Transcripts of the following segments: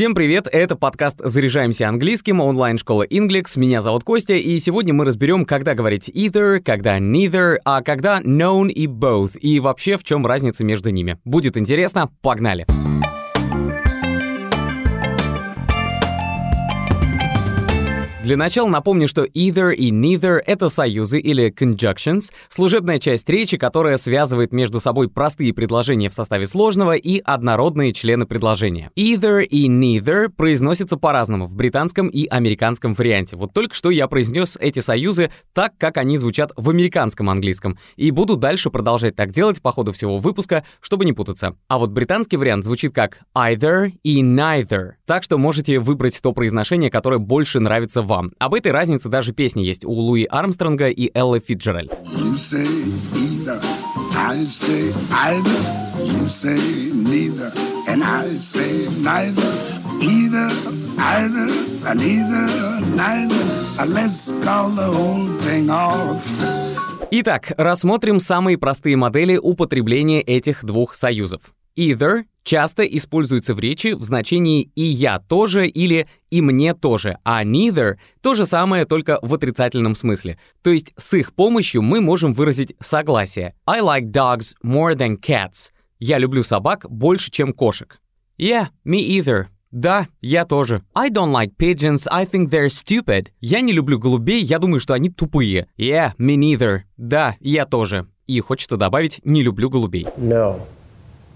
Всем привет, это подкаст «Заряжаемся английским», онлайн-школа Inglix. Меня зовут Костя, и сегодня мы разберем, когда говорить either, когда neither, а когда known и both, и вообще в чем разница между ними. Будет интересно, погнали! Погнали! Для начала напомню, что either и neither — это союзы или conjunctions, служебная часть речи, которая связывает между собой простые предложения в составе сложного и однородные члены предложения. Either и neither произносятся по-разному в британском и американском варианте. Вот только что я произнес эти союзы так, как они звучат в американском английском, и буду дальше продолжать так делать по ходу всего выпуска, чтобы не путаться. А вот британский вариант звучит как either и neither, так что можете выбрать то произношение, которое больше нравится вам вам. Об этой разнице даже песни есть у Луи Армстронга и Эллы Фиджеральд. Итак, рассмотрим самые простые модели употребления этих двух союзов. Either часто используется в речи в значении «и я тоже» или «и мне тоже», а neither — то же самое, только в отрицательном смысле. То есть с их помощью мы можем выразить согласие. I like dogs more than cats. Я люблю собак больше, чем кошек. Yeah, me either. Да, я тоже. I don't like pigeons, I think they're stupid. Я не люблю голубей, я думаю, что они тупые. Yeah, me neither. Да, я тоже. И хочется добавить «не люблю голубей». No.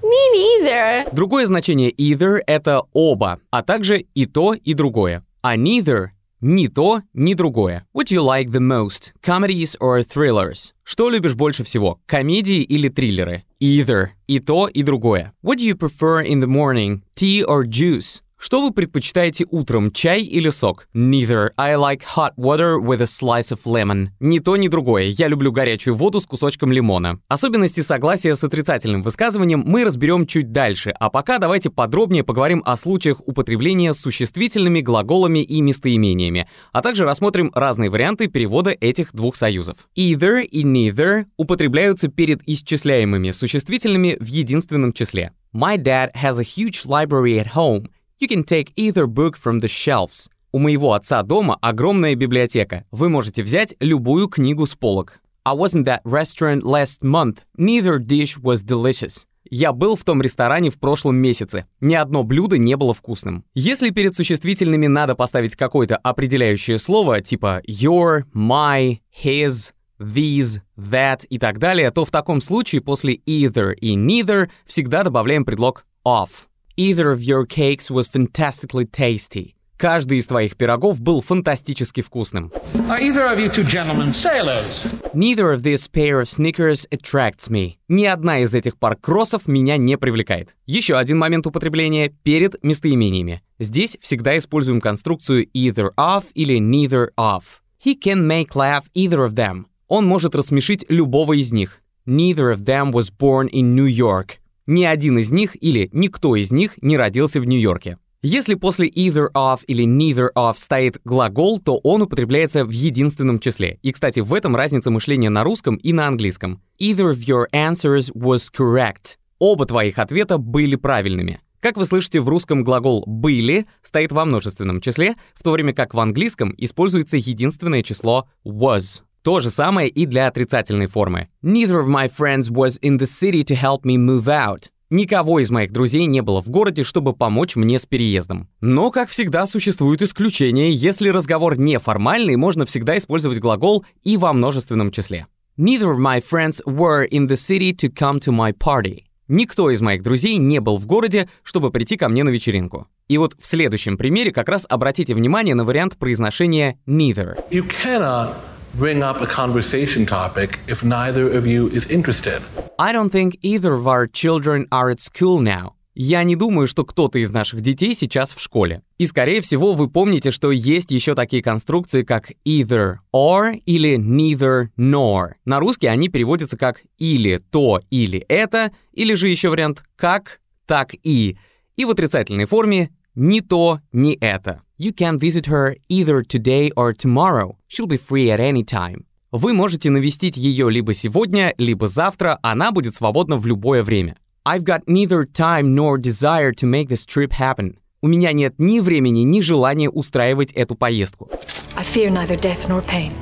Me neither. Другое значение either — это оба, а также и то, и другое. А neither — ни то, ни другое. What do you like the most? Comedies or thrillers? Что любишь больше всего? Комедии или триллеры? Either. И то, и другое. What do you prefer in the morning? Tea or juice? Что вы предпочитаете утром, чай или сок? Neither. I like hot water with a slice of lemon. Ни то, ни другое. Я люблю горячую воду с кусочком лимона. Особенности согласия с отрицательным высказыванием мы разберем чуть дальше, а пока давайте подробнее поговорим о случаях употребления существительными, глаголами и местоимениями, а также рассмотрим разные варианты перевода этих двух союзов. Either и neither употребляются перед исчисляемыми существительными в единственном числе. My dad has a huge library at home. You can take either book from the shelves. У моего отца дома огромная библиотека. Вы можете взять любую книгу с полок. I wasn't that restaurant last month. Neither dish was delicious. Я был в том ресторане в прошлом месяце. Ни одно блюдо не было вкусным. Если перед существительными надо поставить какое-то определяющее слово, типа your, my, his, these, that и так далее, то в таком случае после either и neither всегда добавляем предлог of. Either of your cakes was fantastically tasty. Каждый из твоих пирогов был фантастически вкусным. Are either of you two gentlemen sailors? Neither of these pair of sneakers attracts me. Ни одна из этих пар кроссов меня не привлекает. Еще один момент употребления перед местоимениями. Здесь всегда используем конструкцию either of или neither of. He can make laugh either of them. Он может рассмешить любого из них. Neither of them was born in New York. Ни один из них или никто из них не родился в Нью-Йорке. Если после either of или neither of стоит глагол, то он употребляется в единственном числе. И, кстати, в этом разница мышления на русском и на английском. Either of your answers was correct. Оба твоих ответа были правильными. Как вы слышите, в русском глагол «были» стоит во множественном числе, в то время как в английском используется единственное число was. То же самое и для отрицательной формы. Neither of my friends was in the city to help me move out. Никого из моих друзей не было в городе, чтобы помочь мне с переездом. Но, как всегда, существуют исключения. Если разговор неформальный, можно всегда использовать глагол и во множественном числе. Neither of my friends were in the city to come to my party. Никто из моих друзей не был в городе, чтобы прийти ко мне на вечеринку. И вот в следующем примере как раз обратите внимание на вариант произношения neither. You cannot bring up a conversation topic if neither of you is interested. I don't think either of our children are at school now. Я не думаю, что кто-то из наших детей сейчас в школе. И, скорее всего, вы помните, что есть еще такие конструкции, как either or или neither nor. На русский они переводятся как или то, или это, или же еще вариант как, так и. И в отрицательной форме ни то, ни это. You can visit her either today or tomorrow. She'll be free at any time. Вы можете навестить ее либо сегодня, либо завтра, она будет свободна в любое время. I've got neither time nor desire to make this trip happen. У меня нет ни времени, ни желания устраивать эту поездку. I fear neither death nor pain.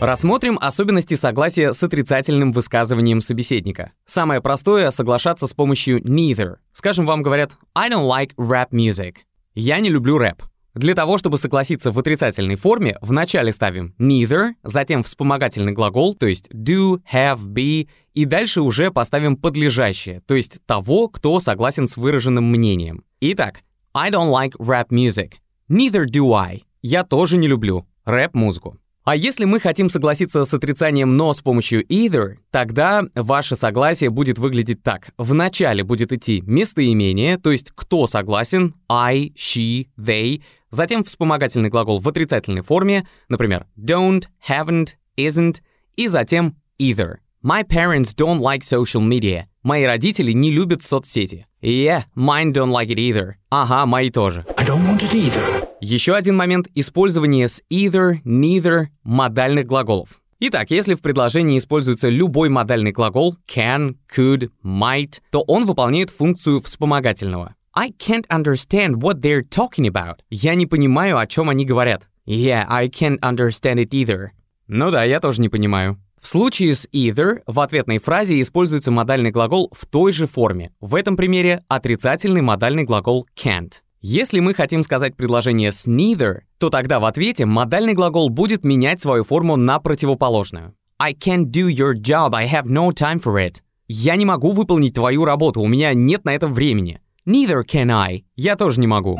Рассмотрим особенности согласия с отрицательным высказыванием собеседника. Самое простое — соглашаться с помощью neither. Скажем, вам говорят «I don't like rap music». Я не люблю рэп. Для того, чтобы согласиться в отрицательной форме, вначале ставим neither, затем вспомогательный глагол, то есть do, have, be, и дальше уже поставим подлежащее, то есть того, кто согласен с выраженным мнением. Итак, I don't like rap music. Neither do I. Я тоже не люблю рэп-музыку. А если мы хотим согласиться с отрицанием «но» с помощью either, тогда ваше согласие будет выглядеть так. Вначале будет идти местоимение, то есть кто согласен, I, she, they, затем вспомогательный глагол в отрицательной форме, например, don't, haven't, isn't, и затем either. My parents don't like social media. Мои родители не любят соцсети. Yeah, mine don't like it either. Ага, мои тоже. I don't want it either. Еще один момент — использование с either, neither модальных глаголов. Итак, если в предложении используется любой модальный глагол can, could, might, то он выполняет функцию вспомогательного. I can't understand what they're talking about. Я не понимаю, о чем они говорят. Yeah, I can't understand it either. Ну да, я тоже не понимаю. В случае с either в ответной фразе используется модальный глагол в той же форме. В этом примере отрицательный модальный глагол can't. Если мы хотим сказать предложение с neither, то тогда в ответе модальный глагол будет менять свою форму на противоположную. I can't do your job, I have no time for it. Я не могу выполнить твою работу, у меня нет на это времени. Neither can I. Я тоже не могу.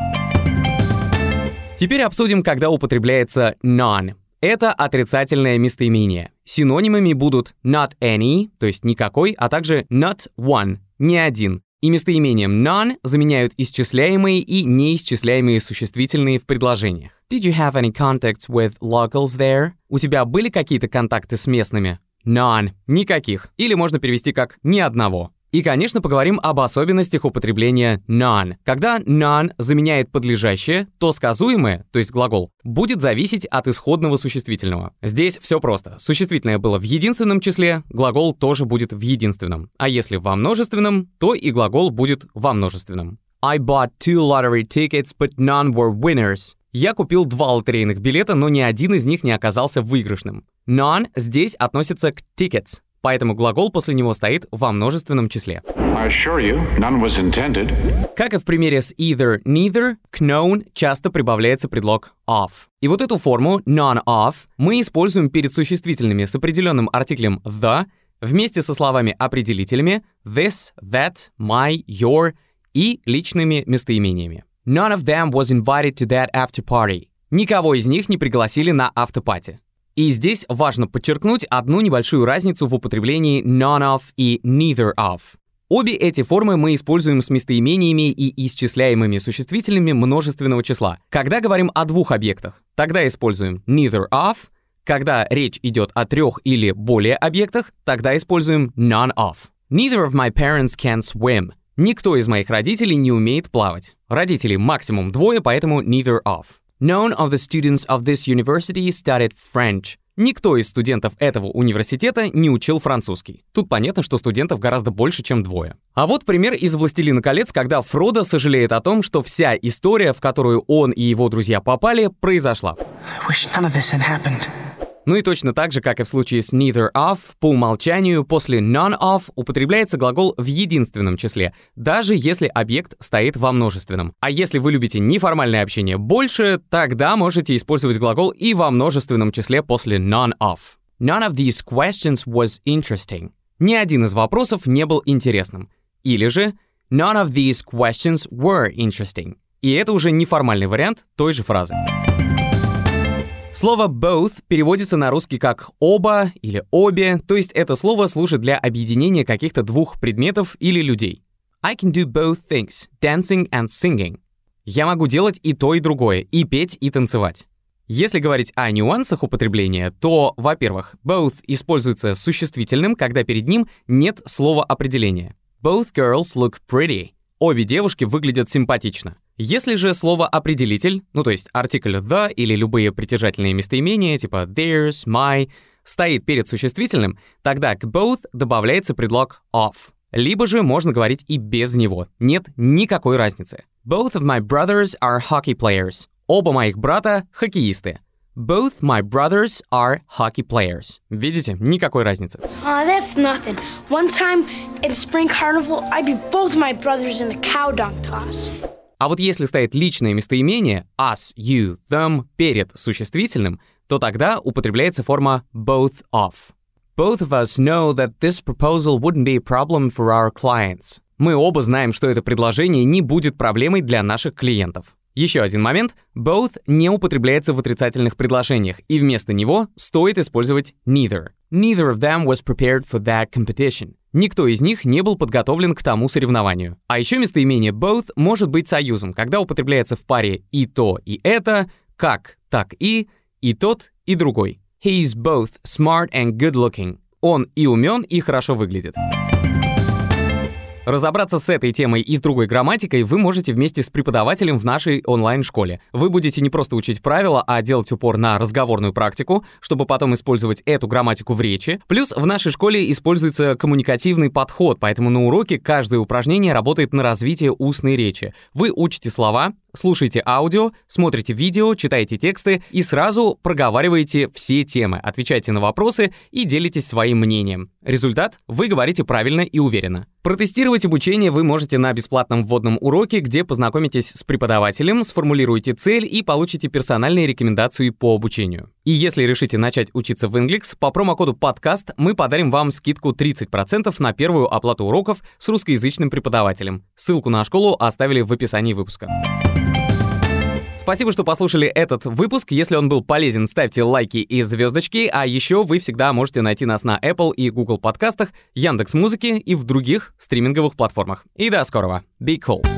Теперь обсудим, когда употребляется none. Это отрицательное местоимение. Синонимами будут not any, то есть никакой, а также not one, не один. И местоимением none заменяют исчисляемые и неисчисляемые существительные в предложениях. Did you have any contacts with locals there? У тебя были какие-то контакты с местными? None. Никаких. Или можно перевести как «ни одного». И, конечно, поговорим об особенностях употребления none. Когда none заменяет подлежащее, то сказуемое, то есть глагол, будет зависеть от исходного существительного. Здесь все просто. Существительное было в единственном числе, глагол тоже будет в единственном. А если во множественном, то и глагол будет во множественном. I bought two lottery tickets, but none were winners. Я купил два лотерейных билета, но ни один из них не оказался выигрышным. None здесь относится к tickets, поэтому глагол после него стоит во множественном числе. You. Как и в примере с either, neither, к known часто прибавляется предлог of. И вот эту форму none of мы используем перед существительными с определенным артиклем the вместе со словами-определителями this, that, my, your и личными местоимениями. None of them was invited to that after party. Никого из них не пригласили на автопати. И здесь важно подчеркнуть одну небольшую разницу в употреблении none of и neither of. Обе эти формы мы используем с местоимениями и исчисляемыми существительными множественного числа. Когда говорим о двух объектах, тогда используем neither of, когда речь идет о трех или более объектах, тогда используем none of. Neither of my parents can swim. Никто из моих родителей не умеет плавать. Родителей максимум двое, поэтому neither of. None of the students of this university studied French. Никто из студентов этого университета не учил французский. Тут понятно, что студентов гораздо больше, чем двое. А вот пример из «Властелина колец», когда Фродо сожалеет о том, что вся история, в которую он и его друзья попали, произошла. I wish none of this had happened. Ну и точно так же, как и в случае с neither of, по умолчанию после none of употребляется глагол в единственном числе, даже если объект стоит во множественном. А если вы любите неформальное общение больше, тогда можете использовать глагол и во множественном числе после none of. None of these questions was interesting. Ни один из вопросов не был интересным. Или же None of these questions were interesting. И это уже неформальный вариант той же фразы. Слово both переводится на русский как оба или обе, то есть это слово служит для объединения каких-то двух предметов или людей. I can do both things, dancing and singing. Я могу делать и то, и другое, и петь, и танцевать. Если говорить о нюансах употребления, то, во-первых, both используется существительным, когда перед ним нет слова определения. Both girls look pretty. Обе девушки выглядят симпатично. Если же слово определитель, ну то есть артикль the или любые притяжательные местоимения типа theirs, my, стоит перед существительным, тогда к both добавляется предлог of. Либо же можно говорить и без него. Нет никакой разницы. Both of my brothers are hockey players. Оба моих брата — хоккеисты. Both my brothers are hockey players. Видите, никакой разницы. Aw, that's nothing. One time in spring carnival, I beat both my brothers in the cow dung toss. А вот если стоит личное местоимение us, you, them перед существительным, то тогда употребляется форма both of. Both of us know that this proposal wouldn't be a problem for our clients. Мы оба знаем, что это предложение не будет проблемой для наших клиентов. Еще один момент. Both не употребляется в отрицательных предложениях, и вместо него стоит использовать neither. Neither of them was prepared for that competition. Никто из них не был подготовлен к тому соревнованию. А еще местоимение both может быть союзом, когда употребляется в паре и то, и это, как, так и, и тот, и другой. He is both smart and good looking. Он и умен, и хорошо выглядит. Разобраться с этой темой и с другой грамматикой вы можете вместе с преподавателем в нашей онлайн-школе. Вы будете не просто учить правила, а делать упор на разговорную практику, чтобы потом использовать эту грамматику в речи. Плюс в нашей школе используется коммуникативный подход, поэтому на уроке каждое упражнение работает на развитие устной речи. Вы учите слова, слушаете аудио, смотрите видео, читаете тексты и сразу проговариваете все темы, отвечаете на вопросы и делитесь своим мнением. Результат — вы говорите правильно и уверенно. Протестировать обучение вы можете на бесплатном вводном уроке, где познакомитесь с преподавателем, сформулируете цель и получите персональные рекомендации по обучению. И если решите начать учиться в Inglix, по промокоду подкаст мы подарим вам скидку 30% на первую оплату уроков с русскоязычным преподавателем. Ссылку на школу оставили в описании выпуска. Спасибо, что послушали этот выпуск. Если он был полезен, ставьте лайки и звездочки. А еще вы всегда можете найти нас на Apple и Google подкастах, Яндекс Музыки и в других стриминговых платформах. И до скорого. Be cool.